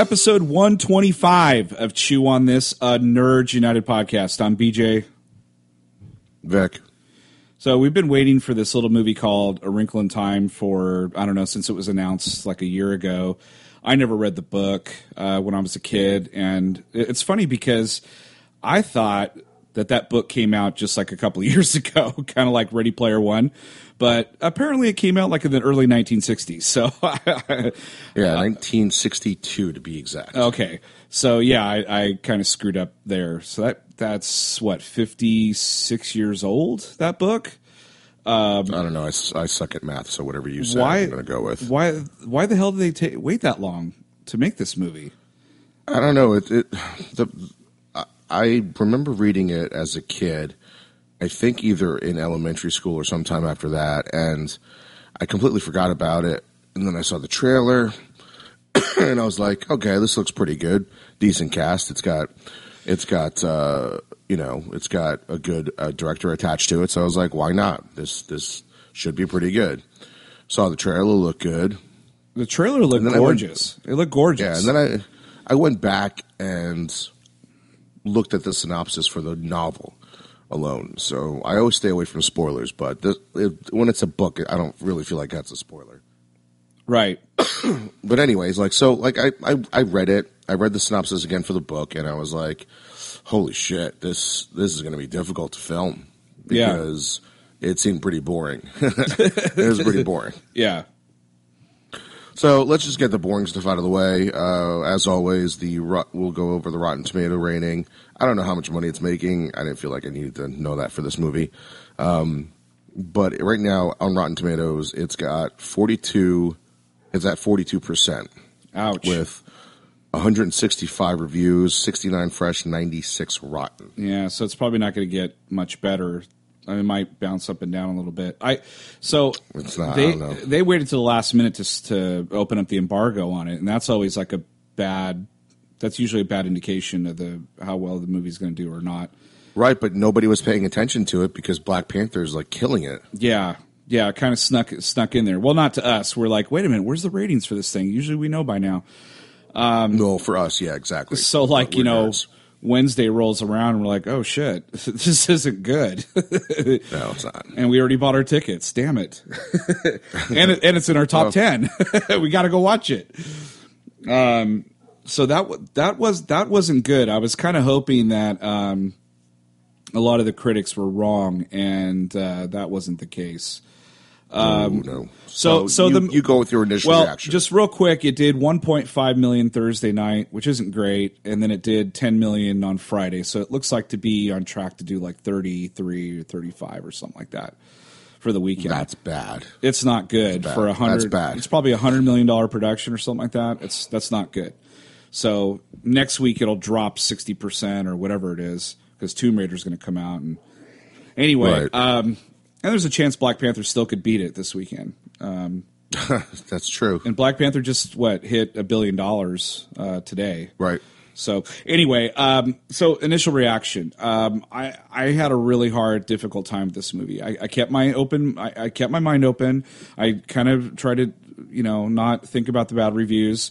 Episode 125 of Chew on This, a Nerds United podcast. I'm BJ. Vic. So we've been waiting for this little movie called A Wrinkle in Time for I don't know since it was announced like a year ago. I never read the book uh, when I was a kid, and it's funny because I thought that that book came out just like a couple of years ago, kind of like Ready Player One, but apparently it came out like in the early 1960s. So yeah, 1962 to be exact. Okay, so yeah, I, I kind of screwed up there. So that that's what 56 years old. That book. Um, I don't know. I, I suck at math, so whatever you say, why, I'm going to go with. Why? Why the hell did they ta- wait that long to make this movie? I don't know. It, it the I remember reading it as a kid. I think either in elementary school or sometime after that, and I completely forgot about it. And then I saw the trailer, and I was like, "Okay, this looks pretty good. Decent cast. It's got, it's got, uh, you know, it's got a good uh, director attached to it." So I was like, "Why not? This this should be pretty good." Saw the trailer, look good. The trailer looked gorgeous. Went, it looked gorgeous. Yeah, and then I I went back and looked at the synopsis for the novel alone. So I always stay away from spoilers, but this, it, when it's a book, I don't really feel like that's a spoiler. Right. but anyways, like so, like I, I I read it. I read the synopsis again for the book, and I was like, "Holy shit! This this is going to be difficult to film because yeah. it seemed pretty boring. it was pretty boring. Yeah. So let's just get the boring stuff out of the way. Uh, as always, the we'll go over the Rotten Tomato rating. I don't know how much money it's making. I didn't feel like I needed to know that for this movie. Um, but right now on Rotten Tomatoes, it's got 42. It's at 42 percent. Ouch. With 165 reviews, 69 fresh, 96 rotten. Yeah, so it's probably not going to get much better I mean, it might bounce up and down a little bit. I so it's not. They they they waited to the last minute to to open up the embargo on it, and that's always like a bad. That's usually a bad indication of the how well the movie's going to do or not. Right, but nobody was paying attention to it because Black Panther is like killing it. Yeah, yeah, kind of snuck snuck in there. Well, not to us. We're like, wait a minute, where's the ratings for this thing? Usually we know by now. Um, no, for us, yeah, exactly. So, like, you know, Wednesday rolls around and we're like, oh shit, this isn't good. no, it's not. And we already bought our tickets. Damn it. and it, and it's in our top ten. we got to go watch it. Um, so that that was that wasn't good. I was kind of hoping that um, a lot of the critics were wrong, and uh, that wasn't the case. Um, no, no. So, so, so you, the you go with your initial well, reaction. just real quick, it did 1.5 million Thursday night, which isn't great, and then it did 10 million on Friday. So it looks like to be on track to do like 33 or 35 or something like that for the weekend. That's bad. It's not good for a hundred. That's bad. It's probably a hundred million dollar production or something like that. It's that's not good. So next week it'll drop 60 percent or whatever it is because Tomb Raider is going to come out and anyway. Right. Um, and there's a chance Black Panther still could beat it this weekend. Um, That's true. and Black Panther just what hit a billion dollars uh, today. Right. So anyway, um, so initial reaction. Um, I I had a really hard, difficult time with this movie. I, I kept my open. I, I, kept my mind open. I kind of tried to, you know, not think about the bad reviews.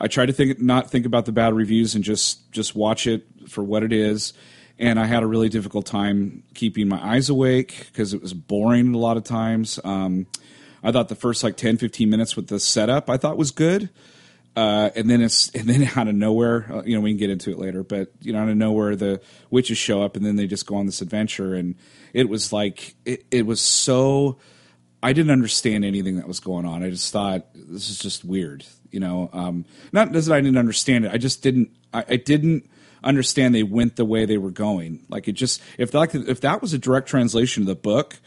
I tried to think, not think about the bad reviews, and just just watch it for what it is and I had a really difficult time keeping my eyes awake because it was boring a lot of times. Um, I thought the first like 10, 15 minutes with the setup I thought was good. Uh, and then it's and then out of nowhere, uh, you know, we can get into it later, but you know, out of nowhere, the witches show up, and then they just go on this adventure, and it was like it, it was so. I didn't understand anything that was going on. I just thought this is just weird, you know. Um, not that I didn't understand it. I just didn't. I, I didn't understand they went the way they were going. Like it just if like if that was a direct translation of the book,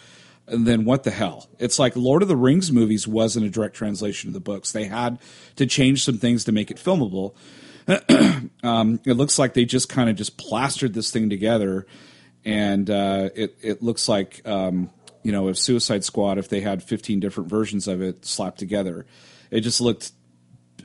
then what the hell? It's like Lord of the Rings movies wasn't a direct translation of the books. They had to change some things to make it filmable. um, it looks like they just kind of just plastered this thing together, and uh, it it looks like um, you know if Suicide Squad if they had 15 different versions of it slapped together, it just looked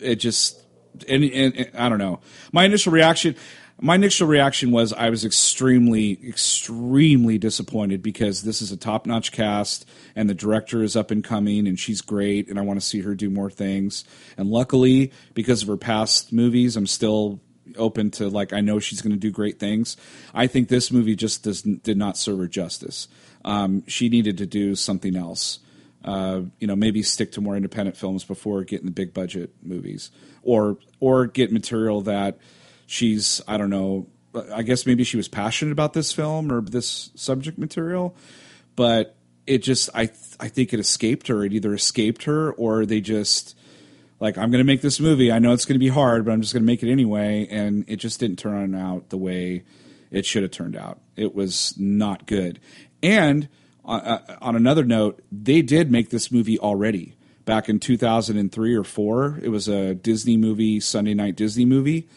it just and, and, and I don't know. My initial reaction my initial reaction was I was extremely, extremely disappointed because this is a top notch cast and the director is up and coming and she's great and I want to see her do more things. And luckily, because of her past movies, I'm still open to like I know she's going to do great things. I think this movie just does did not serve her justice. Um, she needed to do something else. Uh, you know, maybe stick to more independent films before getting the big budget movies, or or get material that she's I don't know. I guess maybe she was passionate about this film or this subject material, but it just I I think it escaped her. It either escaped her or they just like I'm going to make this movie. I know it's going to be hard, but I'm just going to make it anyway. And it just didn't turn out the way it should have turned out. It was not good. And uh, on another note, they did make this movie already back in 2003 or four. It was a Disney movie, Sunday night Disney movie,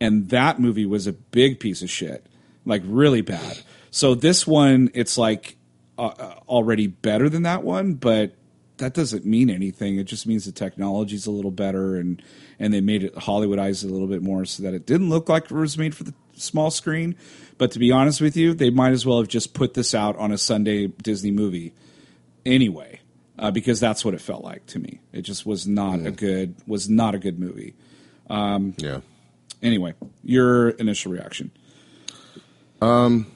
and that movie was a big piece of shit, like really bad. So this one, it's like uh, uh already better than that one, but that doesn't mean anything. It just means the technology's a little better and and they made it Hollywoodized a little bit more so that it didn't look like it was made for the small screen. But to be honest with you, they might as well have just put this out on a Sunday Disney movie anyway, uh, because that's what it felt like to me. It just was not mm. a good was not a good movie. Um, yeah. Anyway, your initial reaction? Um,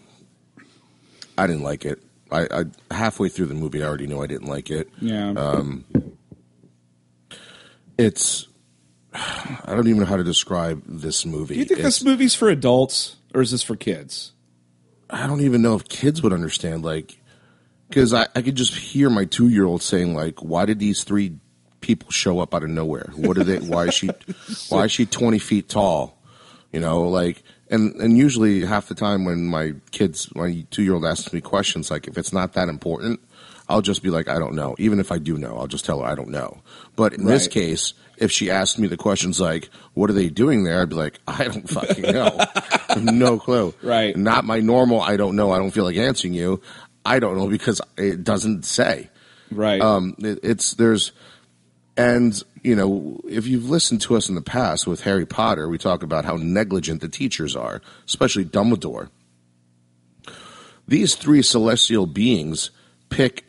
I didn't like it. I, I halfway through the movie, I already knew I didn't like it. Yeah. Um, it's I don't even know how to describe this movie. Do you think it's, this movie's for adults or is this for kids? I don't even know if kids would understand. Like, because I, I could just hear my two year old saying, like, why did these three people show up out of nowhere? What are they? Why is she? Why is she twenty feet tall? You know, like, and and usually half the time when my kids, my two year old asks me questions, like, if it's not that important, I'll just be like, I don't know. Even if I do know, I'll just tell her I don't know. But in right. this case, if she asked me the questions like, "What are they doing there?" I'd be like, "I don't fucking know, no clue." Right? Not my normal. I don't know. I don't feel like answering you. I don't know because it doesn't say. Right. Um. It, it's there's, and you know, if you've listened to us in the past with Harry Potter, we talk about how negligent the teachers are, especially Dumbledore. These three celestial beings pick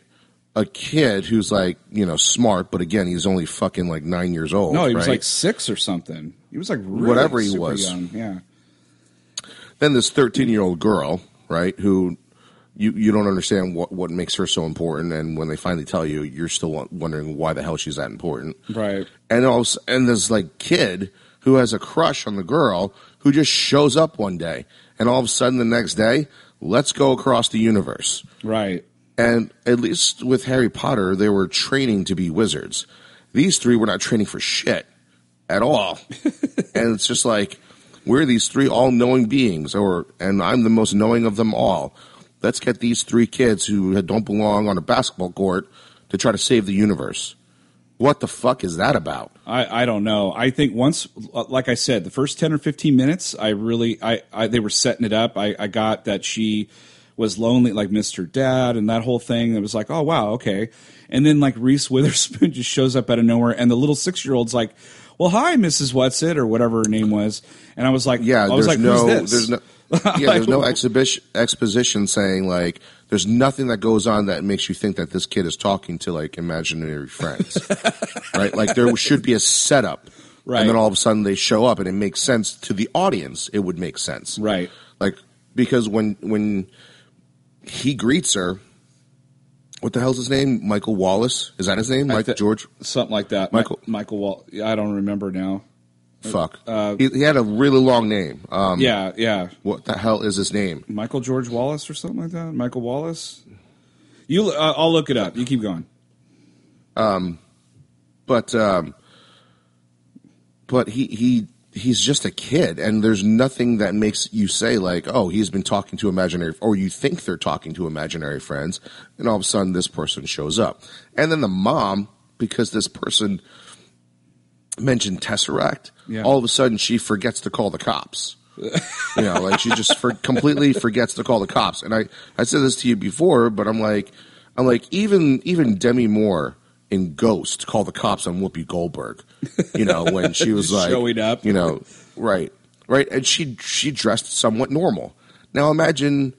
a kid who's like you know smart, but again he's only fucking like nine years old. No, he right? was like six or something. He was like really whatever he was. Young. Yeah. Then this thirteen year old girl, right, who you you don't understand what what makes her so important, and when they finally tell you, you're still wondering why the hell she's that important, right? And also, and this like kid who has a crush on the girl who just shows up one day, and all of a sudden the next day, let's go across the universe, right? And at least with Harry Potter, they were training to be wizards. These three were not training for shit at all. and it's just like, we're these three all knowing beings, or and I'm the most knowing of them all. Let's get these three kids who don't belong on a basketball court to try to save the universe. What the fuck is that about? I, I don't know. I think once, like I said, the first ten or fifteen minutes, I really, I, I they were setting it up. I, I got that she was lonely, like Mr. Dad and that whole thing. It was like, oh wow, okay. And then like Reese Witherspoon just shows up out of nowhere, and the little six year old's like, well, hi, Mrs. Whatsit or whatever her name was, and I was like, yeah, I was there's like, no, there's no. Yeah, there's no exhibition exposition saying like there's nothing that goes on that makes you think that this kid is talking to like imaginary friends, right? Like there should be a setup, right? And then all of a sudden they show up and it makes sense to the audience. It would make sense, right? Like because when when he greets her. What the hell's his name? Michael Wallace. Is that his name? Michael George? Something like that. Michael Michael Wall. I don't remember now. Fuck. Uh, he, he, had a really long name. Um, yeah, yeah. What the hell is his name? Michael George Wallace or something like that. Michael Wallace. You, uh, I'll look it up. You keep going. Um, but um, but he he he's just a kid and there's nothing that makes you say like oh he's been talking to imaginary or you think they're talking to imaginary friends and all of a sudden this person shows up and then the mom because this person mentioned tesseract yeah. all of a sudden she forgets to call the cops you know like she just for, completely forgets to call the cops and i i said this to you before but i'm like i'm like even even demi moore in Ghost called the cops on Whoopi Goldberg. You know, when she was like showing up. You know, right. right? And she she dressed somewhat normal. Now imagine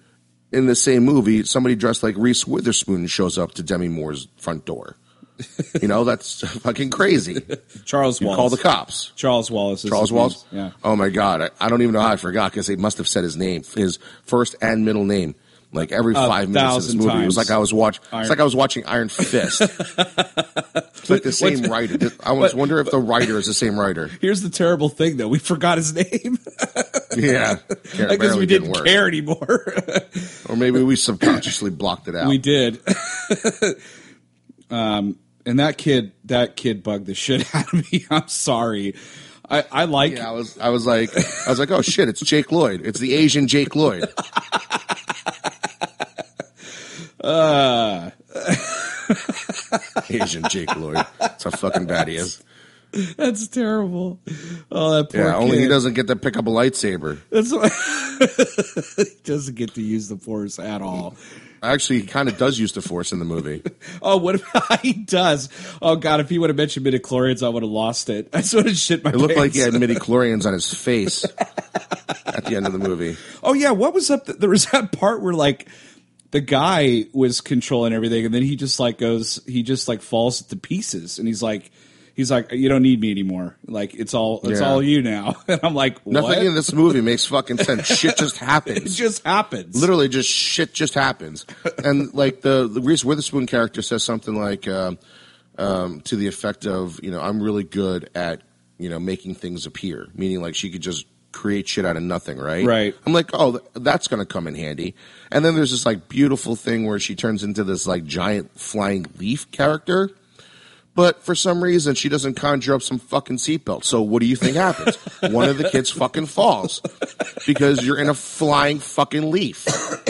in the same movie somebody dressed like Reese Witherspoon shows up to Demi Moore's front door. You know that's fucking crazy. Charles You Wallace. call the cops. Charles Wallace. Is Charles. Wallace. Yeah. Oh my god, I, I don't even know how I forgot because they must have said his name, his first and middle name, like every five minutes of this movie. It was like I was watch. Iron- It's like I was watching Iron Fist. it's like the same writer. I almost wonder if the writer is the same writer. Here's the terrible thing, though. We forgot his name Yeah, because Apparently we didn't work. care anymore. or maybe we subconsciously blocked it out. we did. um, and that kid, that kid bugged the shit out of me. I'm sorry. I, I like. Yeah, I was. I was like, I was like, oh shit, it's Jake Lloyd. It's the Asian Jake Lloyd. Uh, Asian Jake Lloyd. That's how fucking bad he is. that's terrible. Oh, that poor Yeah, only kid. he doesn't get to pick up a lightsaber. That's why he doesn't get to use the force at all. Actually, he kind of does use the Force in the movie. Oh, what if he does? Oh God, if he would have mentioned midi chlorians, I would have lost it. I sort of shit my It looked like he had midi chlorians on his face at the end of the movie. Oh yeah, what was up? There was that part where like the guy was controlling everything, and then he just like goes, he just like falls to pieces, and he's like, he's like, you don't need me anymore. Like it's all, it's Yeah. all you now. And I'm like, what? Nothing in this movie makes fucking sense. Shit just happens. it happens. just happens. Literally, just shit just happens. And like the, the Reese Witherspoon character says something like um, um, to the effect of, you know, I'm really good at, you know, making things appear. Meaning, like she could just create shit out of nothing, right? Right. I'm like, oh, th- that's going to come in handy. And then there's this like beautiful thing where she turns into this like giant flying leaf character. But for some reason, she doesn't conjure up some fucking seatbelt. So what do you think happens? One of the kids fucking falls because you're in a flying fucking leaf,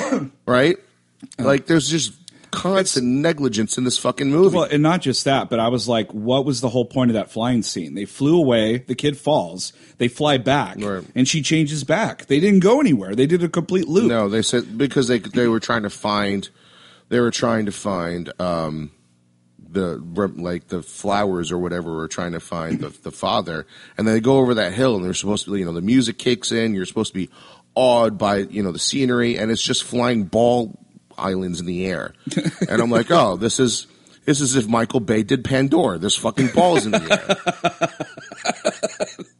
right? Like there's just constant negligence in this fucking movie. Well, and not just that, but I was like, what was the whole point of that flying scene? They flew away, the kid falls, they fly back, Right. and she changes back. They didn't go anywhere. They did a complete loop. No, they said because they they were trying to find they were trying to find um the like the flowers or whatever were trying to find the, the father. And then they go over that hill and they're supposed to be you know the music kicks in. You're supposed to be awed by you know the scenery and it's just flying ball islands in the air. And I'm like oh this is this is if Michael Bay did Pandora. There's fucking balls in the air.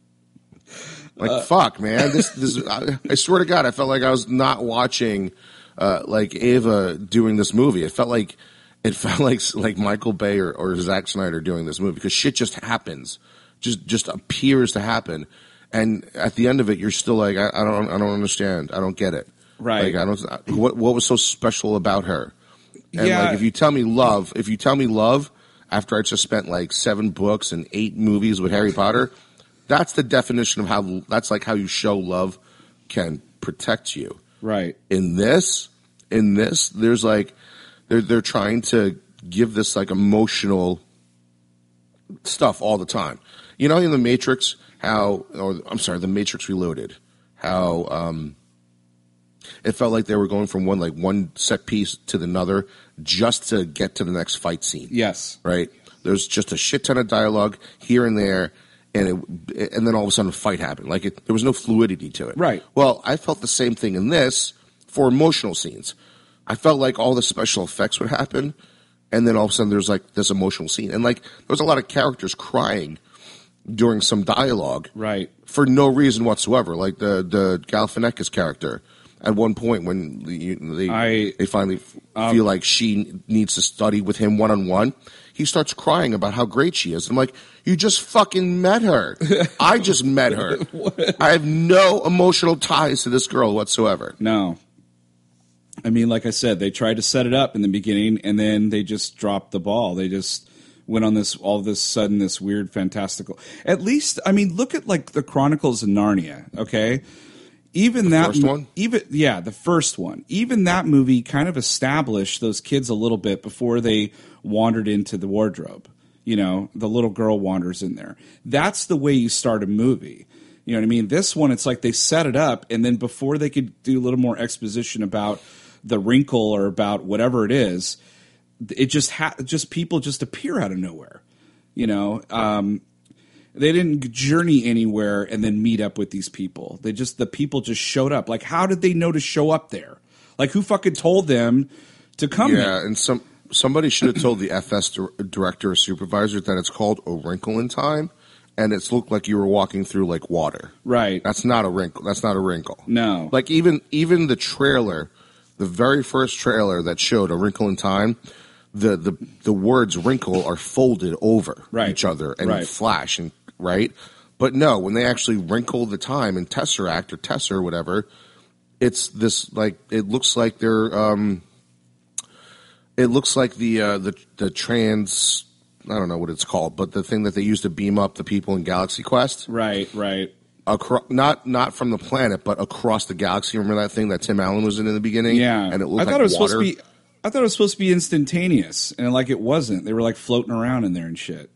Like fuck, man. This this I, I swear to God, I felt like I was not watching uh, like Ava doing this movie. It felt like it felt like like Michael Bay or, or Zack Snyder doing this movie because shit just happens, just just appears to happen, and at the end of it, you're still like, I, I don't I don't understand, I don't get it. Right. Like I don't. What what was so special about her? And Yeah. like if you tell me love, if you tell me love after I just spent like seven books and eight movies with Harry Potter, that's the definition of how that's like how you show love can protect you. Right. In this, in this, there's like they're they're trying to give this like emotional stuff all the time. You know, in the Matrix, how or I'm sorry, the Matrix Reloaded, how um, it felt like they were going from one like one set piece to another just to get to the next fight scene Yes. right? There's just a shit ton of dialogue here and there, and it, and then all of a sudden a fight happened. Like it, there was no fluidity to it. Right. Well, I felt the same thing in this for emotional scenes. I felt like all the special effects would happen, and then all of a sudden there's like this emotional scene, and like there's a lot of characters crying during some dialogue Right. for no reason whatsoever. Like the the Galifianakis character at one point when they I- they finally f- um, feel like she needs to study with him one on one. He starts crying about how great she is. I'm like, you just fucking met her. I just met her. I have no emotional ties to this girl whatsoever. No. I mean, like I said, they tried to set it up in the beginning, and then they just dropped the ball. They just went on this all of this sudden this weird fantastical. At least, I mean, look at like the Chronicles of Narnia. Okay, even that first mo- one? even yeah, the first one. Even that movie kind of established those kids a little bit before they wandered into the wardrobe. You know, the little girl wanders in there. That's the way you start a movie. You know what I mean? This one, it's like they set it up, and then before they could do a little more exposition about the wrinkle or about whatever it is, it just ha- just people just appear out of nowhere. You know, um, They didn't journey anywhere and then meet up with these people. They just the people just showed up. Like, how did they know to show up there? Like, who fucking told them to come Yeah, there? and some somebody should have told the FS dir- director or supervisor that it's called a wrinkle in time, and it's looked like you were walking through like water. Right? That's not a wrinkle. That's not a wrinkle. No. Like even even the trailer, the very first trailer that showed a wrinkle in time, the the the words wrinkle are folded over Right. each other and Right. flash and right. But no, when they actually wrinkle the time in Tesseract or Tesser or whatever, it's this like it looks like they're um it looks like the uh the the trans I don't know what it's called, but the thing that they use to beam up the people in Galaxy Quest right? Right? Across not not from the planet, but across the galaxy. Remember that thing that Tim Allen was in in the beginning? Yeah. and it I looked thought like it was water. supposed to be. I thought it was supposed to be instantaneous, and like it wasn't. They were like floating around in there and shit.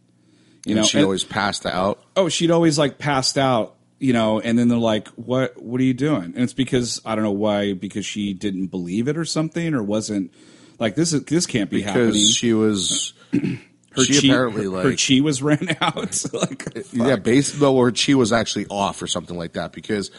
You and know, she and- always passed out. oh, she'd always like passed out, you know, and then they're like, "What? What are you doing?" And it's because I don't know why, because she didn't believe it or something, or wasn't like this. Is this can't be happening? She was, her she chi, apparently her, like her chi was ran out. like, yeah, though, or chi was actually off or something like that. Because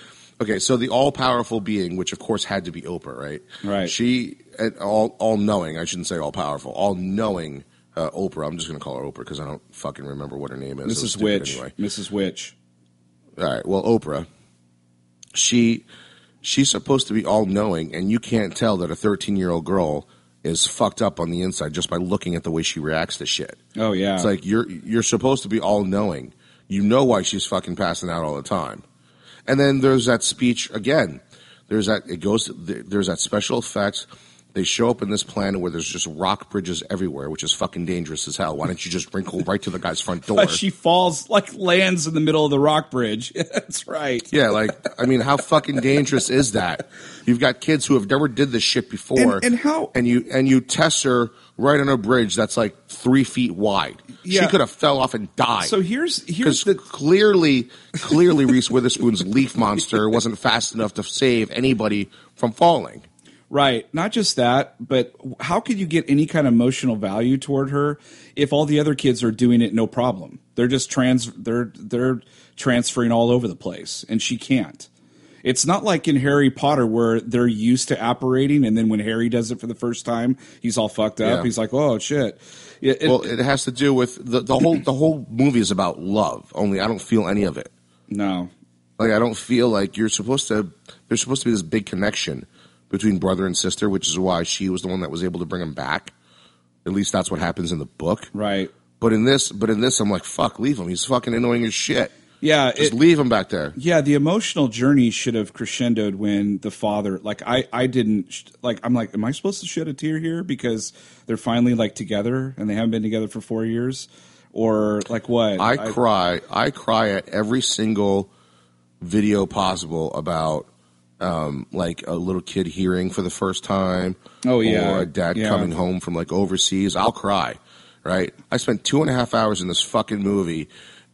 okay, so the all powerful being, which of course had to be Oprah, right? Right. She all all knowing. I shouldn't say all powerful. All knowing. Uh, Oprah. I'm just going to call her Oprah because I don't fucking remember what her name is. Mrs. Which, Anyway. Mrs. Which. All right. Well, Oprah, she she's supposed to be all knowing, and you can't tell that a 13 year old girl is fucked up on the inside just by looking at the way she reacts to shit. Oh yeah, It's like you're you're supposed to be all knowing. You know why she's fucking passing out all the time. And then there's that speech again. There's that it goes. There's that special effects. They show up in this planet where there's just rock bridges everywhere, which is fucking dangerous as hell. Why don't you just wrinkle right to the guy's front door? But she falls, like lands in the middle of the rock bridge. That's right. Yeah, like I mean, how fucking dangerous is that? You've got kids who have never did this shit before, And- and how- and you and you test her right on a bridge that's like three feet wide. Yeah. She could have fell off and died. So here's here's the clearly, clearly, Reese Witherspoon's leaf monster wasn't fast enough to save anybody from falling. Right. Not just that, but how could you get any kind of emotional value toward her if all the other kids are doing it no problem? They're just trans they're they're transferring all over the place and she can't. It's not like in Harry Potter where they're used to operating and then when Harry does it for the first time, he's all fucked up. Yeah. He's like, "Oh shit." It- it- Well, it has to do with the, the whole the whole movie is about love. Only I don't feel any of it. no. Like I don't feel like you're supposed to. There's supposed to be this big connection between brother and sister, which is why she was the one that was able to bring him back. At least that's what happens in the book. Right. But in this, but in this, I'm like, fuck, leave him. He's fucking annoying as shit. Yeah, Just it- leave him back there. Yeah, the emotional journey should have crescendoed when the father, like I, I didn't, like I'm like, am I supposed to shed a tear here because they're finally like together and they haven't been together for four years, or like what? I cry. I cry at every single video possible about um, like a little kid hearing for the first time. Oh, yeah. or a dad Yeah. coming home from like overseas. I'll cry. Right. I spent two and a half hours in this fucking movie,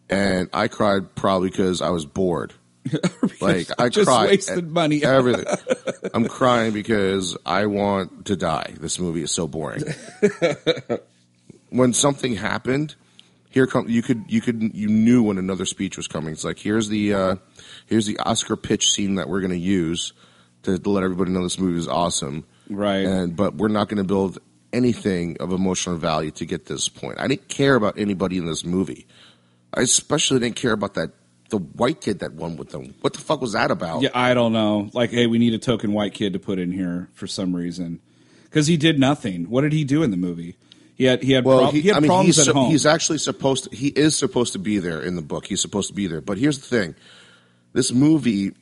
and I cried probably because I was bored. Like I Just cried wasted money. Everything. I'm crying because I want to die. This movie is so boring. when something happened, here come you could you could you knew when another speech was coming. It's like here's the uh, here's the Oscar pitch scene that we're going to use to, to let everybody know this movie is awesome. Right. And but we're not going to build anything of emotional value to get this point. I didn't care about anybody in this movie. I especially didn't care about that the white kid that won with them. What the fuck was that about? yeah, I don't know. Like, hey, we need a token white kid to put in here for some reason because he did nothing. What did he do in the movie? He had he had, Well, prob- he, he had I mean, problems he's, at home. he's actually supposed to, he is supposed to be there in the book. He's supposed to be there. But here's the thing. This movie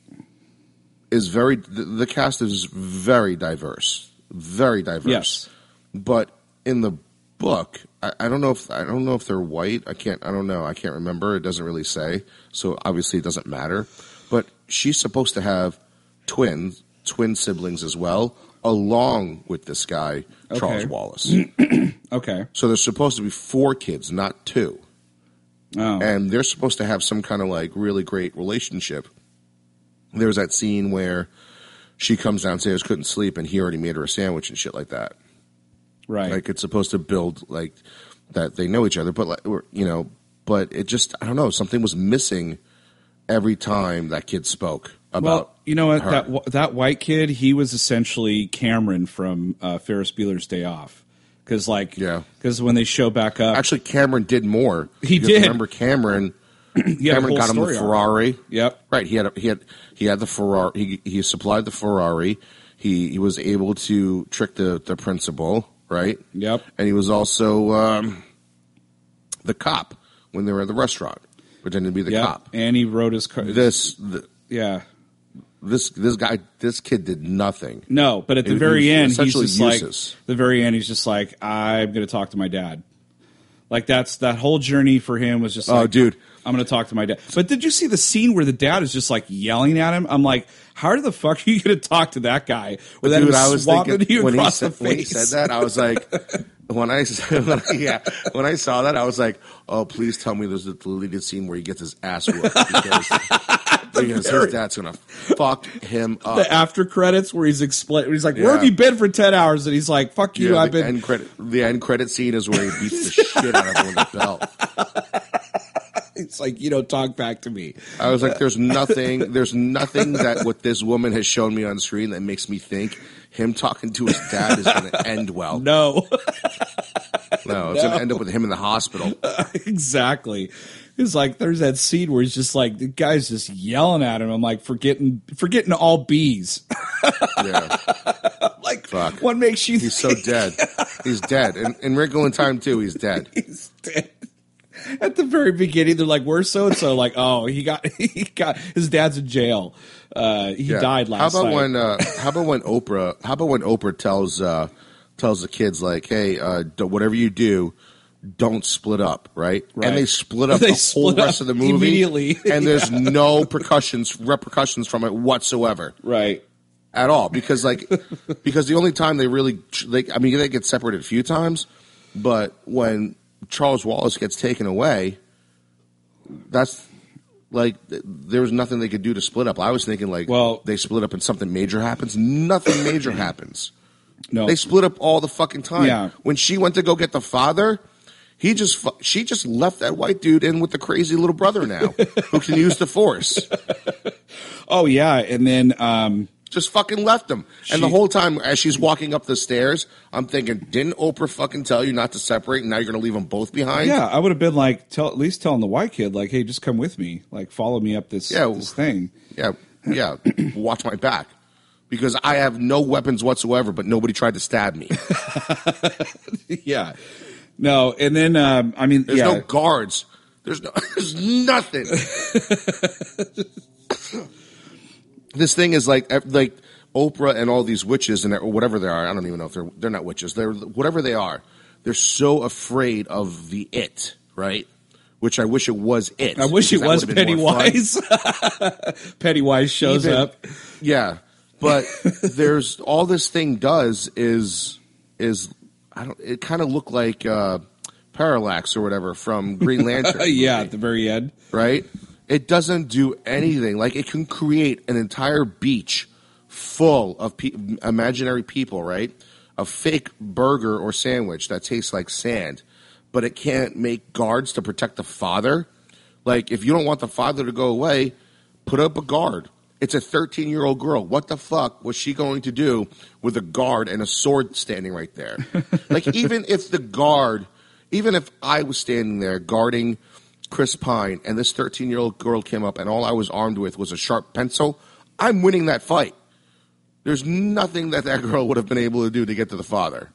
is very, the, the cast is very diverse. Very diverse. Yes. But in the book, I, I don't know if, I don't know if they're white. I can't, I don't know. I can't remember. It doesn't really say. So obviously it doesn't matter. But she's supposed to have twins, twin siblings as well, along with this guy, Charles Okay. Wallace. okay. So there's supposed to be four kids, not two. Oh. And they're supposed to have some kind of like really great relationship. There was that scene where she comes downstairs, couldn't sleep, and he already made her a sandwich and shit like that. right. Like it's supposed to build like that they know each other, but like, or, you know, but it just I don't know something was missing every time that kid spoke. Well, you know what? her. That that white kid, he was essentially Cameron from uh, Ferris Bueller's Day Off. Because like, Yeah. because when they show back up, Actually, Cameron did more. He did. Remember, Cameron. he had a Cameron got him the arc. Ferrari. Yep. Right. He had a, he had he had the Ferrari. He he supplied the Ferrari. He he was able to trick the the principal. Right. Yep. And he was also um, the cop when they were at the restaurant, pretending to be the Yep. cop. And he wrote his car. This the, yeah. This this guy this kid did nothing. No, but at the He- very end, he's just useless. like the very end. He's just like, I'm going to talk to my dad. Like that's that whole journey for him was just Oh, like, dude. I'm going to talk to my dad. But did you see the scene where the dad is just like yelling at him? I'm like, how the fuck are you going to talk to that guy without Dude, him I was thinking you when he, said, the when he said that, I was like, when I when I, yeah when I saw that, I was like, oh, please tell me there's a deleted scene where he gets his ass whooped because, because his dad's gonna fuck him up. the after credits where he's explain. He's like, "Where have you been for ten hours?" And he's like, "Fuck you, I've been." end credit. The end credit scene is where he beats the shit out of him with the belt. It's like you don't talk back to me. I was like, uh, "There's nothing. There's nothing that what this woman has shown me on screen that makes me think him talking to his dad is going to end well. No, No, it's going to end up with him in the hospital. exactly. It's like there's that scene where he's just like the guy's just yelling at him. I'm like forgetting forgetting all bees. Yeah, like Fuck. what makes you he's so dead. He's dead. In, in Wrinkle in Time too, he's dead. he's dead? At the very beginning, they're like, "Where's so and so?" Like, "Oh, he got he got his dad's in jail. Uh, he Yeah. died last How about night." when? Uh, how about when Oprah? How about when Oprah tells uh, tells the kids like, "Hey, uh, whatever you do." Don't split up, right? Right. And they split up They the whole split rest of the movie immediately. and there's no repercussions repercussions from it whatsoever. right? at all because like because the only time they really like I mean they get separated a few times, but when Charles Wallace gets taken away, that's like there was nothing they could do to split up. I was thinking like Well- they split up and something major happens. Nothing major happens. No, They split up all the fucking time. Yeah. When she went to go get the father, he just she just left that white dude in with the crazy little brother now who can use the force. oh yeah, and then um, just fucking left him. And the whole time as she's walking up the stairs, I'm thinking, didn't Oprah fucking tell you not to separate? And now you're going to leave them both behind? Yeah, I would have been like, tell at least telling the white kid, like, hey, just come with me, like, follow me up this Yeah. this thing. yeah, yeah. Watch my back because I have no weapons whatsoever, but nobody tried to stab me. yeah, no, and then um, I mean, There's yeah, no guards. There's no. There's nothing. this thing is like like Oprah and all these witches and or whatever they are. I don't even know if they're they're not witches. They're whatever they are. They're so afraid of the it, right? Which I wish it was it. I wish it was would've been more. Pennywise. Pennywise shows Even- up. Yeah, but there's all this thing does is is I don't. It kind of looked like uh, Parallax or whatever from Green Lantern. yeah, movie at the very end. right? It doesn't do anything. Like it can create an entire beach full of pe- imaginary people, right? A fake burger or sandwich that tastes like sand, but it can't make guards to protect the father. Like if you don't want the father to go away, put up a guard. It's a 13 year old girl. What the fuck was she going to do with a guard and a sword standing right there? like even if the guard, even if I was standing there guarding Chris Pine and this 13 year old girl came up and all I was armed with was a sharp pencil, I'm winning that fight. There's nothing that that girl would have been able to do to get to the father.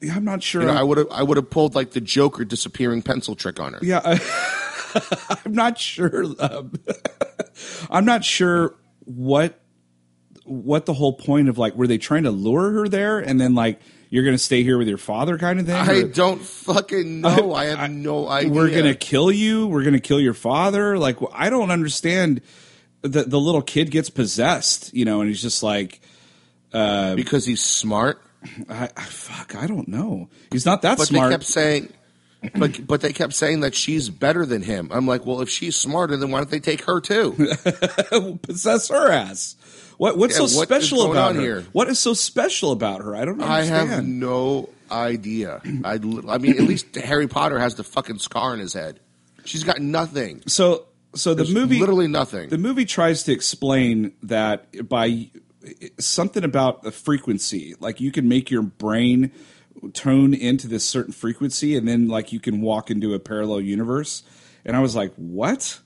Yeah, I'm not sure. You know, I would have I would have pulled like the Joker disappearing pencil trick on her. yeah, I, I'm not sure. Um, I'm not sure what what the whole point of like were they trying to lure her there and then like you're gonna stay here with your father kind of thing. I Or- don't fucking know. I have no idea. we're gonna kill you. We're gonna kill your father. Like I don't understand. The the little kid gets possessed, you know, and he's just like, uh, because he's smart. I, I fuck, I don't know. He's not that But smart. they kept saying, but but they kept saying that she's better than him. I'm like, well, if she's smarter, then why don't they take her too? Possess her ass. What what's Yeah, so what special about her? here? What is so special about her? I don't know. I have no idea. I, I mean, at least Harry Potter has the fucking scar in his head. She's got nothing. So so the There's movie literally nothing. The movie tries to explain that by something about the frequency, like you can make your brain tone into this certain frequency, and then like you can walk into a parallel universe. And I was like, what?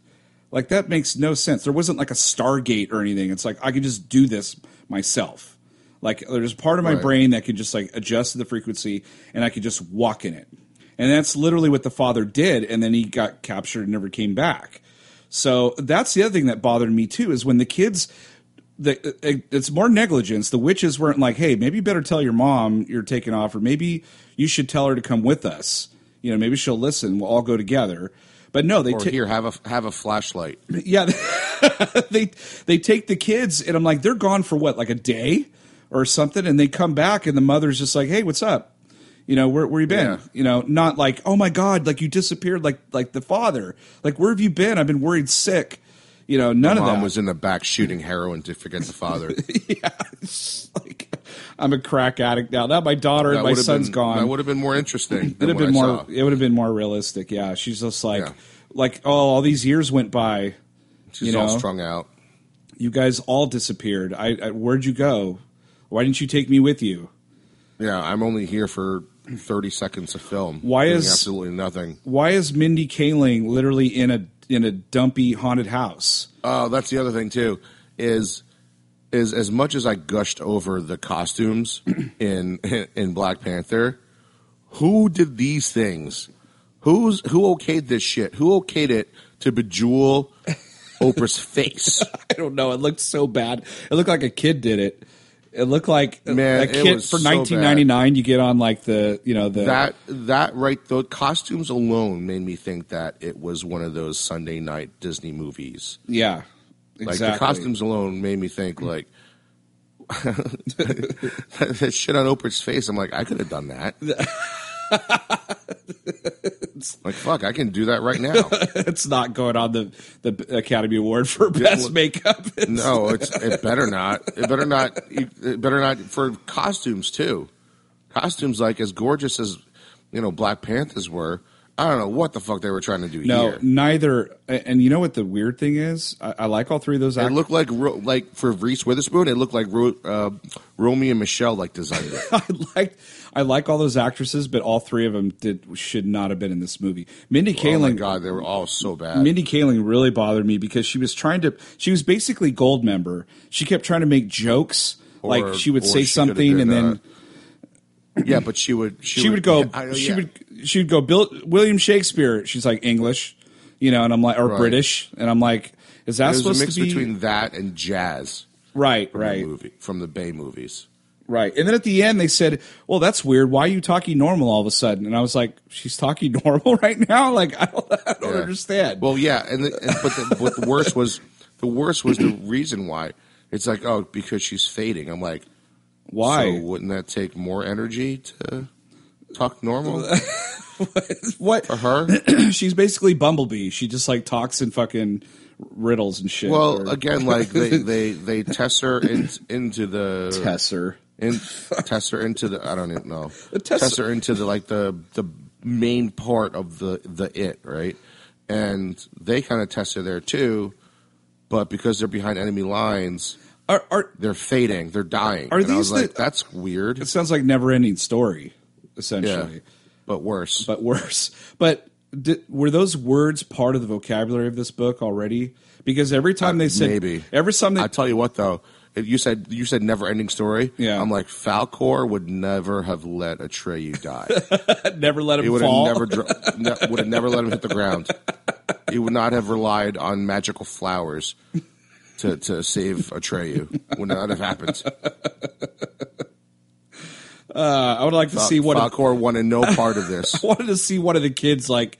Like that makes no sense. There wasn't like a Stargate or anything. It's like I could just do this myself. Like there's a part of my Right. brain that can just like adjust to the frequency, and I could just walk in it. And that's literally what the father did. And then he got captured and never came back. So that's the other thing that bothered me too is when the kids. The, it- it's more negligence. The witches weren't like, "Hey, maybe you better tell your mom you're taking off, or maybe you should tell her to come with us. You know, maybe she'll listen. We'll all go together." But no, they or ta- here, have a have a flashlight. yeah, they they take the kids, and I'm like, they're gone for what, like a day or something, and they come back, and the mother's just like, "Hey, what's up? You know, where where you been? Yeah. You know, not like, oh my god, like you disappeared, like like the father, like where have you been? I've been worried sick. You know, none of Mom that. was in the back shooting heroin to forget the father. yeah, like I'm a crack addict now. Now my daughter and my son's been, gone. That would have been more interesting. It'd have been I more. saw. It would have been more realistic. Yeah, she's just like, Yeah. like, oh, all these years went by. She's you all know? strung out. You guys all disappeared. I, I where'd you go? Why didn't you take me with you? Yeah, I'm only here for 30 seconds of film. Why is- absolutely nothing? Why is Mindy Kaling literally in a in a dumpy haunted house? Oh, that's the other thing too. Is is as much as I gushed over the costumes in in Black Panther, who did these things? Who's who okayed this shit? Who okayed it to bejewel Oprah's face? I don't know. It looked so bad. It looked like a kid did it. It looked like Man, a it kid was for so 1999. You get on like the you know the that that right the costumes alone made me think that it was one of those Sunday night Disney movies. yeah Like exactly. the costumes alone made me think like that shit on Oprah's face. I'm like, I could have done that. like fuck, I can do that right now. it's not going on the the Academy Award for best well- makeup. No, it's it better not. It better not. It better not for costumes too. Costumes like as gorgeous as you know Black Panthers were. I don't know what the fuck they were trying to do No, here. neither. And you know what the weird thing is? I, I like all three of those It actors. looked like like for Reese Witherspoon. It looked like uh, Romy and Michelle like designed it. I like I like all those actresses, but all three of them did should not have been in this movie. Mindy oh my Kaling, god, they were all so bad. Mindy Kaling really bothered me because she was trying to. She was basically Goldmember. She kept trying to make jokes, Or- like she would say she something and then uh, yeah, but she would she, she would go. yeah, I she yeah. would she would go. Bill William Shakespeare. She's like English, you know, and I'm like or Right. British, and I'm like, is that a supposed mix to be between that and jazz right? Right. movie from the Bay movies. Right. And then at the end, they said, well, that's weird. Why are you talking normal all of a sudden? And I was like, she's talking normal right now? Like, I don't, I don't Yeah. understand. Well, yeah, and, the, and but the, what the worst was the worst was the reason why. It's like oh because she's fading. I'm like Why? So wouldn't that take more energy to talk normal what? for her? she's basically Bumblebee. She just like talks and fucking riddles and shit. Well, Or- again, like they they they test her in, into the Tesser. In, test her into the I don't even know test- test her into the like the the main part of the the it right, and they kind of test her there too, but because they're behind enemy lines, Are, are, they're fading, they're dying. Are and these like, the- that's weird. it sounds like never ending story, Yeah, essentially, but worse. but worse. But did, were those words part of the vocabulary of this book already? Because every time Uh, they said, maybe. every time they, I tell you what, though, you said you said never ending story. Yeah. I'm like Falkor would never have let Atreyu die. never let He him would have fall. never dr- ne- would have never let him hit the ground. He would not have relied on magical flowers to to save Atreyu. Would not have happened. Uh, I would like to see what Falkor wanted no part of this. I wanted to see one of the kids like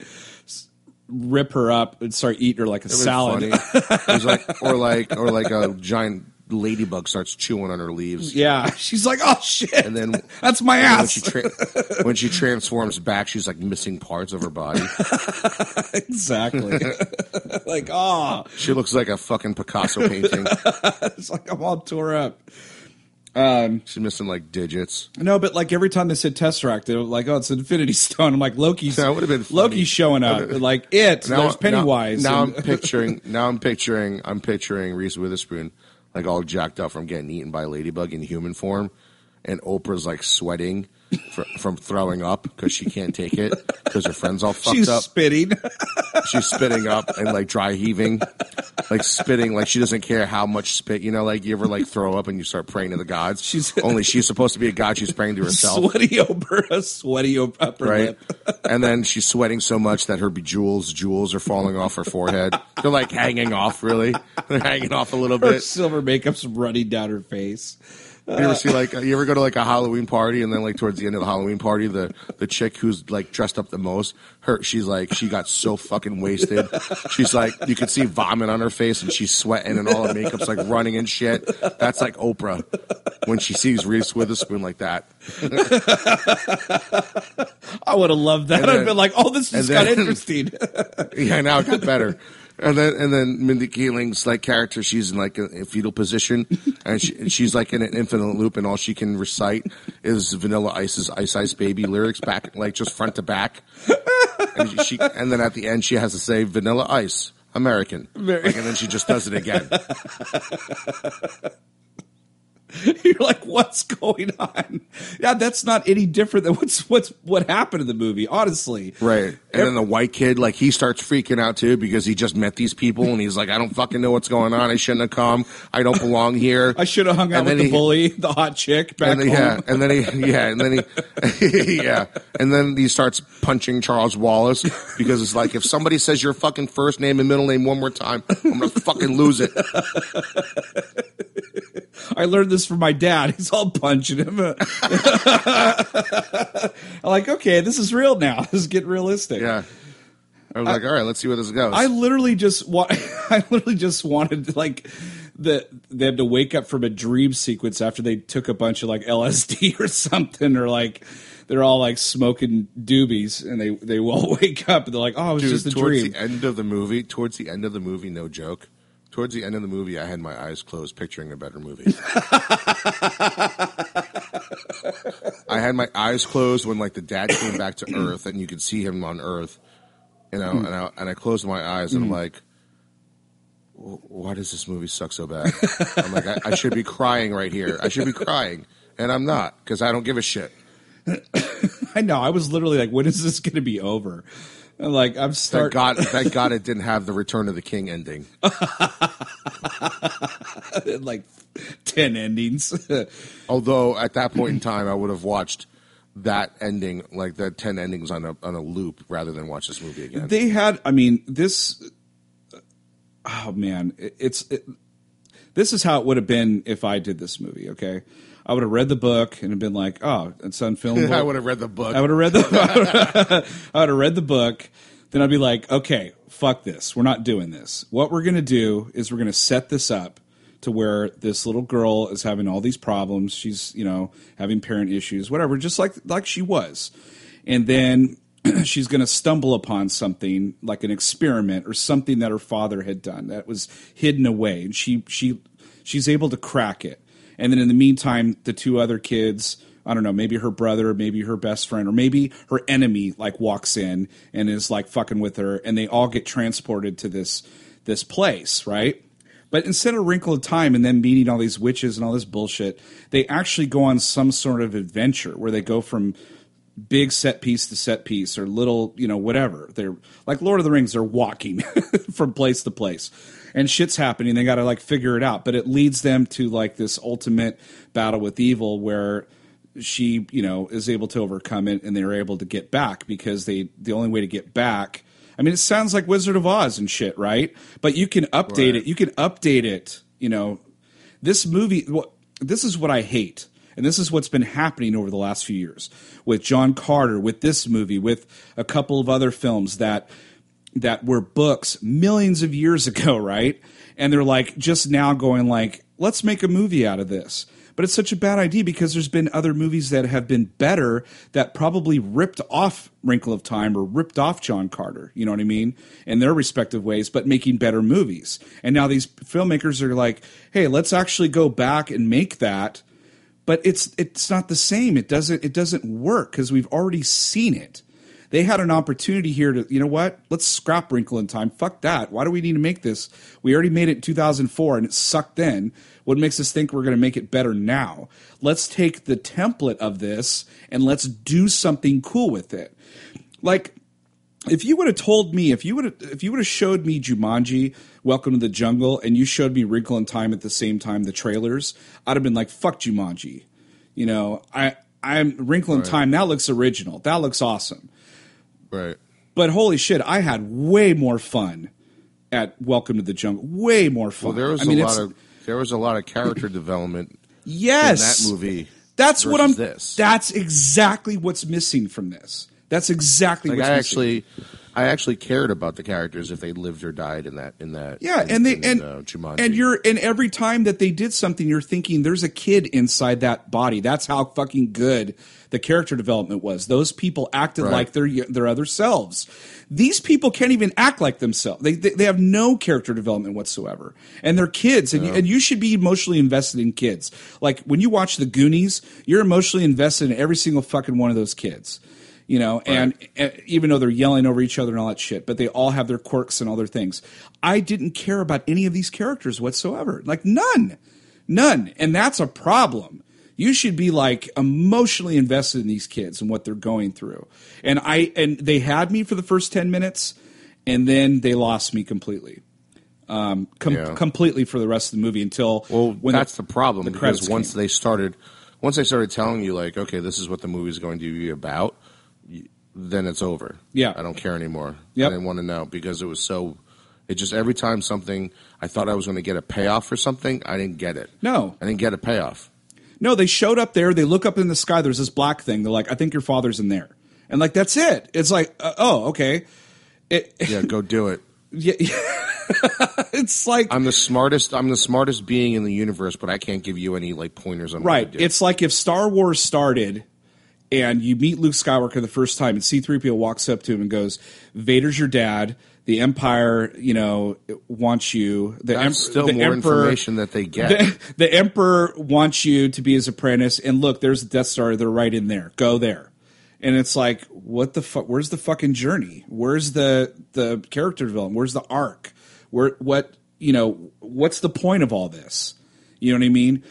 rip her up and start eating her like a salad. funny. It was like or like or like a giant ladybug starts chewing on her leaves. Yeah, she's like, "Oh shit!" And then that's my And when ass. she tra- when she transforms back, she's like missing parts of her body. exactly. like, oh, She looks like a fucking Picasso painting. it's like I'm all tore up. Um, She's missing like digits. no, but like every time they said Tesseract, they're like, "Oh, it's Infinity Stone." I'm like, Loki's That would've been funny. Loki's showing up. Like it, there's Pennywise. Now, and- I'm picturing. Now I'm picturing. I'm picturing Reese Witherspoon like all jacked up from getting eaten by a ladybug in human form, and Oprah's like sweating fr- from throwing up because she can't take it because her friends all fucked up. she's up. spitting. She's spitting up and like dry heaving, like spitting. Like she doesn't care how much spit. You know, like you ever like throw up and you start praying to the gods. She's- only she's supposed to be a god. She's praying to herself. sweaty Oprah, sweaty op- upper right? lip. and then she's sweating so much that her bejewels jewels are falling off her forehead. They're like hanging off, really. They're hanging off a little Her bit. silver makeup's running down her face. You ever see like you ever go to like a Halloween party and then like towards the end of the Halloween party, the the chick who's like dressed up the most, her she's like she got so fucking wasted. She's like you could see vomit on her face and she's sweating and all her makeup's like running and shit. That's like Oprah when she sees Reese Witherspoon like that. I would have loved that. I'd then- been like, "Oh, this just and got interesting." Yeah, now it got better. And then and then Mindy Kaling's like character, she's in like a, a fetal position, and she, she's like in an infinite loop, and all she can recite is Vanilla Ice's "Ice Ice Baby" lyrics back, like just front to back. And she and then at the end she has to say "Vanilla Ice." American, Very- like, and then she just does it again. You're like, "What's going on?" Yeah, that's not any different than what's what's what happened in the movie. Honestly, Right. And then the white kid, like, he starts freaking out too because he just met these people and he's like, I don't fucking know what's going on. I shouldn't have come. I don't belong here. I should have hung out And with the he- bully, the hot chick back and then, home. yeah, and then he, yeah, and then he, yeah, and then he starts punching Charles Wallace because it's like if somebody says your fucking first name and middle name one more time, I'm gonna fucking lose it. I learned this from my dad. He's all punching him. I'm like, okay, this is real now. This is getting realistic. Yeah, I was like, all right, let's see where this goes. I literally just want. I literally just wanted like the them to wake up from a dream sequence after they took a bunch of like LSD or something, or like they're all like smoking doobies, and they they all wake up and they're like, oh, it was Dude, just a towards dream. the end of the movie, towards the end of the movie, no joke. Towards the end of the movie, I had my eyes closed, picturing a better movie. I had my eyes closed when like the dad came back to Earth, and you could see him on Earth, you know. And I and I closed my eyes, and I'm like, "Why does this movie suck so bad?" I'm like, I, "I should be crying right here. I should be crying, and I'm not because I don't give a shit." I know. I was literally like, when is this going to be over? Like I'm Thank God, thank God, it didn't have the Return of the King ending. like ten endings. Although at that point in time, I would have watched that ending, like the ten endings on a on a loop, rather than watch this movie again. they had i mean this oh man it, it's it, this is how it would have been if i did this movie okay i would have read the book and have been like oh it's on film I would have read the book. i would have read the i would have read the book. Then i'd be like okay fuck this. We're not doing this. What we're going to do is we're going to set this up to where this little girl is having all these problems. She's you know having parent issues whatever just like like she was. And then she's going to stumble upon something like an experiment or something that her father had done that was hidden away. And she she she's able to crack it and then in the meantime the two other kids i don't know maybe her brother maybe her best friend or maybe her enemy like walks in and is like fucking with her and they all get transported to this this place right but instead of Wrinkle of Time and then meeting all these witches and all this bullshit, they actually go on some sort of adventure where they go from big set piece to set piece or little, you know, whatever. They're like Lord of the Rings, they're walking from place to place. And shit's happening, they gotta like figure it out. But it leads them to like this ultimate battle with evil where she, you know, is able to overcome it and they're able to get back because they the only way to get back I mean, it sounds like Wizard of Oz and shit, right? But you can update Right. it. You can update it. You know, this movie. What this is what I hate, and this is what's been happening over the last few years with John Carter, with this movie, with a couple of other films that that were books millions of years ago, right? And they're like just now going like, let's make a movie out of this. But it's such a bad idea because there's been other movies that have been better that probably ripped off Wrinkle of Time or ripped off John Carter, you know what I mean, in their respective ways, but making better movies. And now these filmmakers are like, hey, let's actually go back and make that but it's it's not the same. It doesn't it doesn't work because we've already seen it. They had an opportunity here to, you know what? Let's scrap Wrinkle in Time. Fuck that. Why do we need to make this? We already made it in 2004 and it sucked then. What makes us think we're going to make it better now? Let's take the template of this and let's do something cool with it. Like if you would have told me, if you would have, if you would have showed me Jumanji, Welcome to the Jungle, and you showed me Wrinkle in Time at the same time, the trailers, I'd have been like, "Fuck Jumanji," you know. I I'm Wrinkle in Right. Time. That looks original. That looks awesome. Right. But holy shit, I had way more fun at Welcome to the Jungle. Way more fun. Well, there was I mean, a lot of there was a lot of character development yes in that movie. That's what I'm. This. That's exactly what's missing from this. That's exactly like what's I missing. actually, I actually cared about the characters if they lived or died in that in that. Yeah, in- and they in, and uh, Jumanji. and you're and every time that they did something, you're thinking there's a kid inside that body. That's how fucking good the character development was. Those people acted Right. like their their other selves. These people can't even act like themselves. They they, they have no character development whatsoever, and they're kids. And you, and you should be emotionally invested in kids. Like when you watch the Goonies, you're emotionally invested in every single fucking one of those kids you know, and, and even though they're yelling over each other and all that shit, but they all have their quirks and all their things. I didn't care about any of these characters whatsoever, like none, none, and that's a problem. You should be like emotionally invested in these kids and what they're going through. And I and they had me for the first ten minutes, and then they lost me completely, um, com- Yeah. completely for the rest of the movie until well, when that's the, problem the because once came. they started, once they started telling you like, okay, this is what the movie is going to be about, then it's over. Yeah. I don't care anymore. Yep. I didn't want to know because it was so. It just every time something I thought I was going to get a payoff for something, I didn't get it. No. I didn't get a payoff. No, they showed up there. They look up in the sky. There's this black thing. They're like, I think your father's in there. And like, that's it. It's like, uh, oh, okay. It, Yeah, go do it. yeah, it's like, I'm the smartest. I'm the smartest being in the universe, but I can't give you any like pointers on right. What to do. Right. It's like if Star Wars started and you meet Luke Skywalker the first time and C3PO walks up to him and goes, Vader's your dad. The Empire, you know, wants you. The, That's em- still the more Emperor, information that they get. the, the emperor wants you to be his apprentice and look there's the death star they're right in there. Go there. And it's like what the fuck where's the fucking journey? Where's the the character development? Where's the arc? Where what you know what's the point of all this? You know what i mean?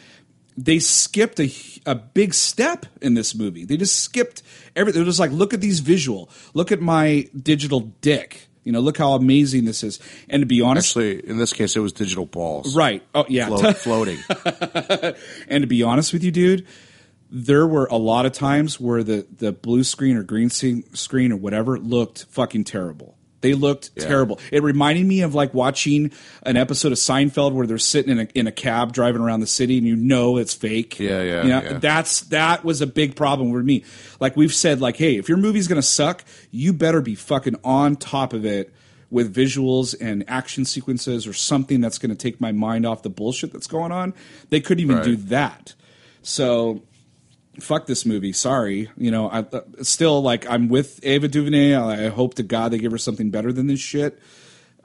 They skipped a, a big step in this movie. They just skipped everything they're just like look at these visual. Look at my digital dick you know look how amazing this is and to be honest Actually, in this case, it was digital balls. right oh yeah Float, floating. And to be honest with you, dude, there were a lot of times where the, the blue screen or green screen screen or whatever looked fucking terrible. They looked terrible. It reminded me of like watching an episode of Seinfeld where they're sitting in a, in a cab driving around the city and you know it's fake. Yeah, yeah, You know, yeah. That's that was a big problem with me. Like we've said, like, hey, if your movie's gonna suck, you better be fucking on top of it with visuals and action sequences or something that's going to take my mind off the bullshit that's going on. They couldn't even Right. do that. So fuck this movie. Sorry, you know. I still like I'm with Ava DuVernay. I I hope to God they give her something better than this shit.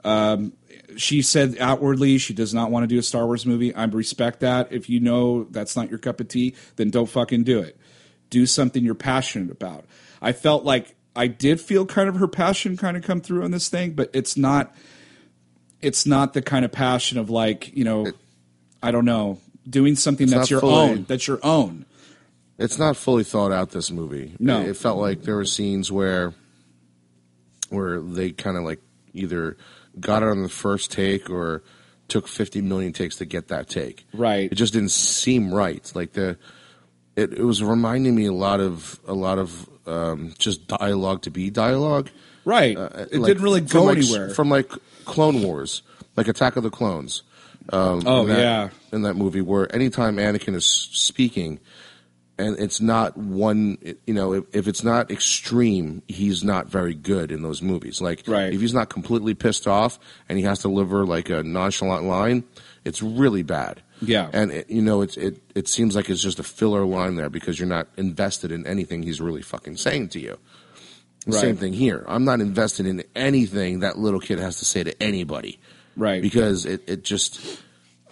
Um, she said outwardly she does not want to do a Star Wars movie. I respect that. If you know that's not your cup of tea, then don't fucking do it. Do something you're passionate about. I felt like I did feel kind of her passion kind of come through on this thing, but it's not. It's not the kind of passion of like you know, I don't know, doing something that's your fully- own. That's your own. It's not fully thought out. This movie. No. it, it felt like there were scenes where, where they kind of like either got it on the first take or took fifty million takes to get that take. Right. It just didn't seem right. Like the, it, it was reminding me a lot of a lot of um, just dialogue to be dialogue. Right. Uh, it like, didn't really go like, anywhere. From like Clone Wars, like Attack of the Clones. Um, Oh, in that, yeah. in that movie where anytime Anakin is speaking, and it's not one, you know, if, if it's not extreme, he's not very good in those movies. Like, Right. if he's not completely pissed off and he has to deliver like a nonchalant line, it's really bad. Yeah. and it, you know, it's it it seems like it's just a filler line there because you're not invested in anything he's really fucking saying to you. The Same thing here. I'm not invested in anything that little kid has to say to anybody right. because it, it just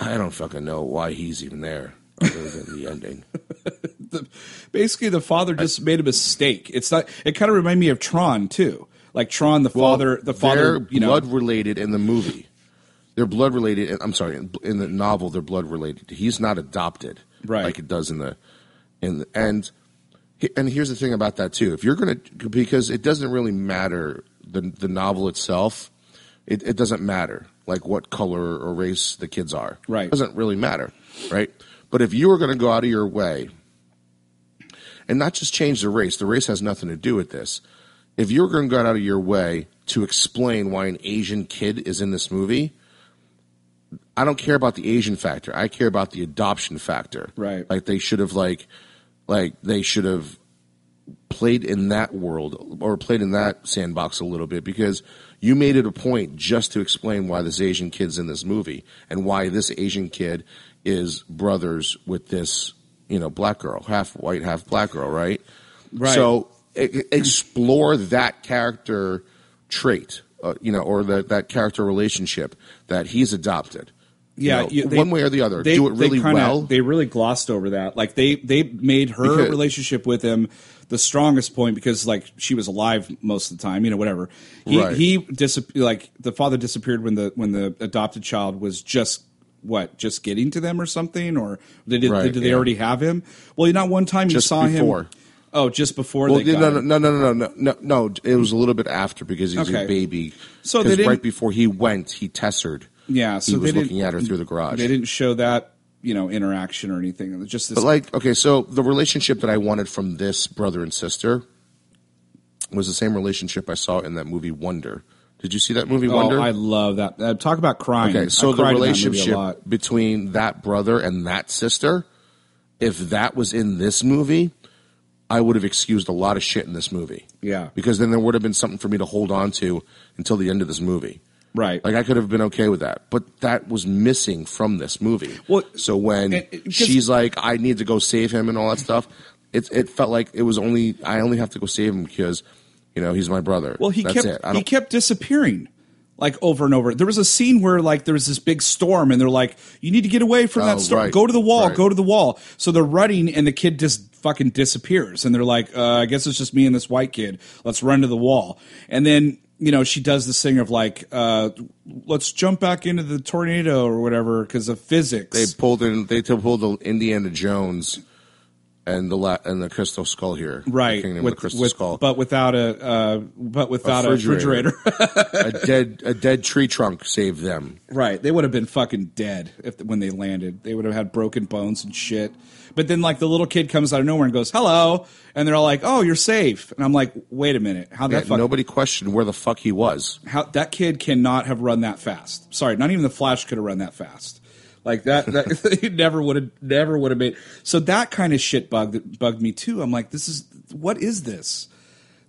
I don't fucking know why he's even there. other than the ending. the, basically the father just made a mistake. It's not. It kind of reminded me of Tron too. Like Tron, the father, the father, they're you know, blood related in the movie. They're blood related. I'm sorry, in, in the novel, they're blood related. He's not adopted, Right. Like it does in the in the, and and here's the thing about that too. If you're gonna because it doesn't really matter the the novel itself. It, it doesn't matter like what color or race the kids are. Right. It doesn't really matter, right? But if you were going to go out of your way and not just change the race, the race has nothing to do with this. If you're going to go out of your way to explain why an Asian kid is in this movie, I don't care about the Asian factor. I care about the adoption factor. Right. Like they should have like like they should have played in that world or played in that sandbox a little bit because you made it a point just to explain why this Asian kid's in this movie and why this Asian kid is brothers with this, you know, black girl, half white, half black girl, right? Right. So e- explore that character trait, uh, you know, or that that character relationship that he's adopted. You yeah, know, you- they- one way or the other. They, Do it really they kinda, well. They really glossed over that. Like they they made her Because- relationship with him the strongest point because like she was alive most of the time. You know, whatever. He Right. he like the father disappeared when the when the adopted child was just what just getting to them or something or did, it, Right, did they yeah. already have him? Well, not one time you Just saw before. him. Oh, just before Well, they no, got no, no, no, no, no, no, no. It was a little bit after because he's Okay. a baby. So they right before he went, he tessered. Yeah, so he they was looking at her through the garage. They didn't show that you know interaction or anything. It was just this. But like, okay, so the relationship that I wanted from this brother and sister was the same relationship I saw in that movie Wonder. Did you see that movie oh, Wonder? I love that. Uh, talk about crying. Okay, so I the relationship between that brother and that sister, if that was in this movie, I would have excused a lot of shit in this movie. Yeah. Because then there would have been something for me to hold on to until the end of this movie. Right. Like I could have been okay with that, but that was missing from this movie. Well, so when and- she's like, "I need to go save him" and all that stuff, it it felt like it was only I only have to go save him because you know he's my brother. Well, he That's kept. He kept disappearing, like over and over. There was a scene where like there was this big storm, and they're like, "You need to get away from Oh, that storm. right, Go to the wall. right. Go to the wall." So they're running, and the kid just fucking disappears, and they're like, uh, "I guess it's just me and this white kid. Let's run to the wall." And then you know she does this thing of like, uh, "Let's jump back into the tornado or whatever because of physics." they pulled in they pulled the Indiana Jones and the la- and the Crystal Skull here, right, the Kingdom of with, the Crystal with- Skull, but without a uh, but without a refrigerator. refrigerator. a dead a dead tree trunk saved them. Right. They would have been fucking dead if when they landed. They would have had broken bones and shit. But then like the little kid comes out of nowhere and goes, "Hello." And they're all like, "Oh, you're safe." And I'm like, "Wait a minute. How Yeah, that fuck nobody questioned where the fuck he was. how that kid cannot have run that fast. Sorry, not even the Flash could have run that fast. Like that, that he never would have, never would have made. So that kind of shit bugged bugged me too. I'm like, this is what is this?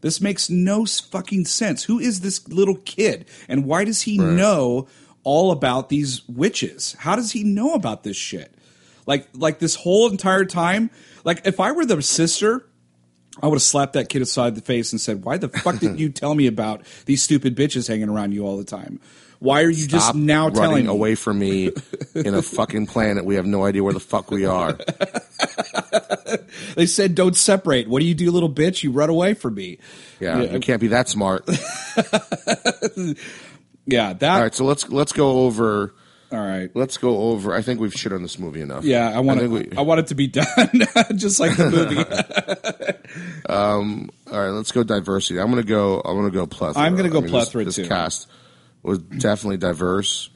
This makes no fucking sense. Who is this little kid, and why does he Right. know all about these witches? How does he know about this shit? Like, like this whole entire time. Like, if I were the sister, I would have slapped that kid aside the face and said, "Why the fuck didn't you tell me about these stupid bitches hanging around you all the time? Why are you just now telling me?" away from me in a fucking planet we have no idea where the fuck we are. They said, "Don't separate." What do you do, little bitch? You run away from me. Yeah, Yeah. you can't be that smart. Yeah, that. All right, so let's let's go over all right. let's go over. I think we've shit on this movie enough. Yeah, I want it. we- I want it to be done, just like the movie. Um, all right, let's go diversity. I'm gonna go. I'm gonna go plethora. I'm gonna go this- plethora, This, too. cast was definitely diverse.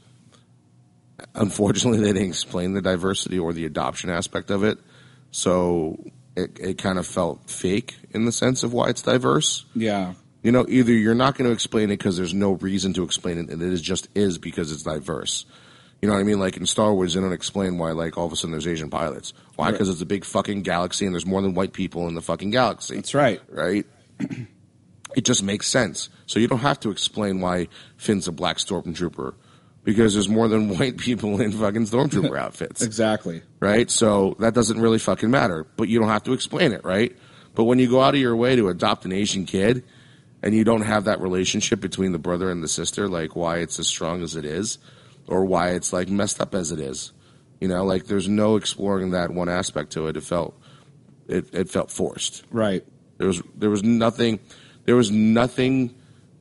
Unfortunately, they didn't explain the diversity or the adoption aspect of it, so it, it kind of felt fake in the sense of why it's diverse. yeah, You know, either you're not going to explain it because there's no reason to explain it, and it is just is because it's diverse. You know what I mean? Like in Star Wars, they don't explain why, like, all of a sudden there's Asian pilots. Why? Right. Because it's a big fucking galaxy and there's more than white people in the fucking galaxy. that's right. Right? it just makes sense. So you don't have to explain why Finn's a black stormtrooper because there's more than white people in fucking stormtrooper outfits Exactly. right? So that doesn't really fucking matter, but you don't have to explain it, right? But when you go out of your way to adopt an Asian kid and you don't have that relationship between the brother and the sister, like why it's as strong as it is or why it's like messed up as it is, You know, like there's no exploring that one aspect to it. It felt it, it felt forced. Right. There was there was nothing there was nothing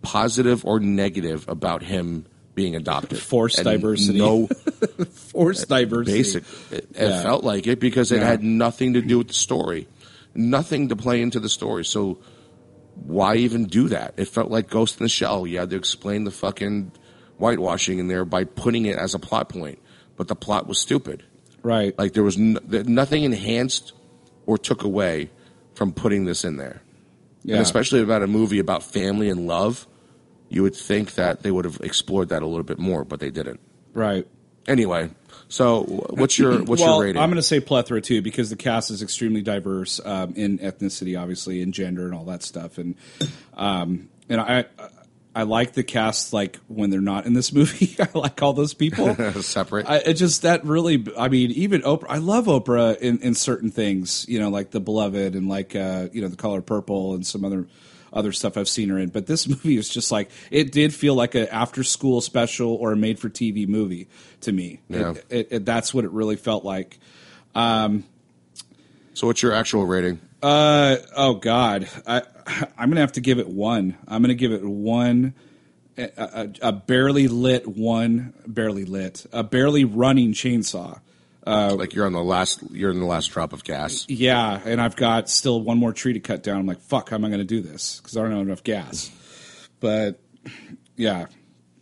positive or negative about him being adopted. Forced And diversity. No Forced diversity. basic. It, it Yeah. felt like it because it Yeah. had nothing to do with the story, nothing to play into the story. So why even do that? It felt like Ghost in the Shell. You had to explain the fucking whitewashing in there by putting it as a plot point, but the plot was stupid. Right. Like there was n- nothing enhanced or took away from putting this in there. yeah. And especially about a movie about family and love, you would think that they would have explored that a little bit more, but they didn't. right. Anyway, so what's your what's well, your rating? I'm going to say plethora too because the cast is extremely diverse um, in ethnicity, obviously, in gender and all that stuff. And um, and I I like the cast like when they're not in this movie. I like all those people. separate. I, it just that really. I mean, even Oprah. I love Oprah in, in certain things. You know, like The Beloved and like uh, you know The Color Purple and some other other stuff I've seen her in. But this movie is just like it did feel like an after school special or a made for TV movie to me. Yeah. It, it, it, that's what it really felt like. so what's your actual rating? Uh oh God, I I'm gonna have to give it one. I'm gonna give it one. A, a, a barely lit one, barely lit, a barely running chainsaw. Uh, like you're on the last you're in the last drop of gas. Yeah, and I've got still one more tree to cut down. I'm like, fuck, how am I going to do this? Because I don't have enough gas. But yeah,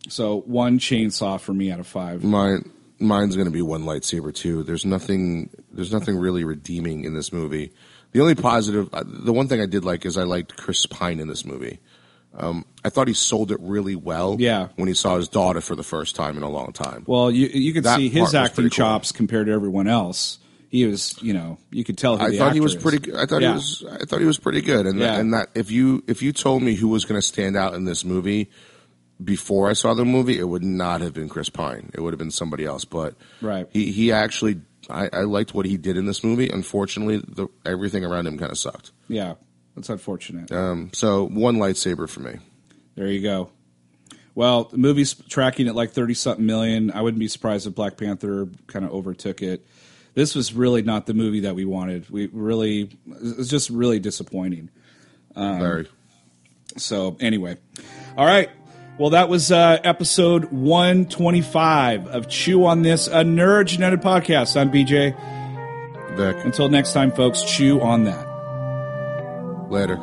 so one chainsaw for me out of five. Mine mine's going to be one lightsaber too. There's nothing there's nothing really redeeming in this movie. The only positive, uh, the one thing I did like is I liked Chris Pine in this movie. Um, I thought he sold it really well. Yeah. when he saw his daughter for the first time in a long time. Well, you you could That see his acting pretty cool. chops compared to everyone else. He was, you know, you could tell. I thought he was is. pretty. good. I thought Yeah. he was. I thought he was pretty good. And Yeah. that, and that if you if you told me who was going to stand out in this movie before I saw the movie, it would not have been Chris Pine. It would have been somebody else. But Right. he he actually. I, I liked what he did in this movie. Unfortunately, the, everything around him kind of sucked. Yeah, that's unfortunate. Um, so one lightsaber for me. There you go. Well, the movie's tracking at like thirty something million. I wouldn't be surprised if Black Panther kind of overtook it. This was really not the movie that we wanted. We really, it was just really disappointing. Um, Very. So anyway, all right. Well, that was uh, episode one twenty five of Chew on This, a Nerd United podcast. I'm BJ. Vic. Until next time, folks. Chew on that. Later.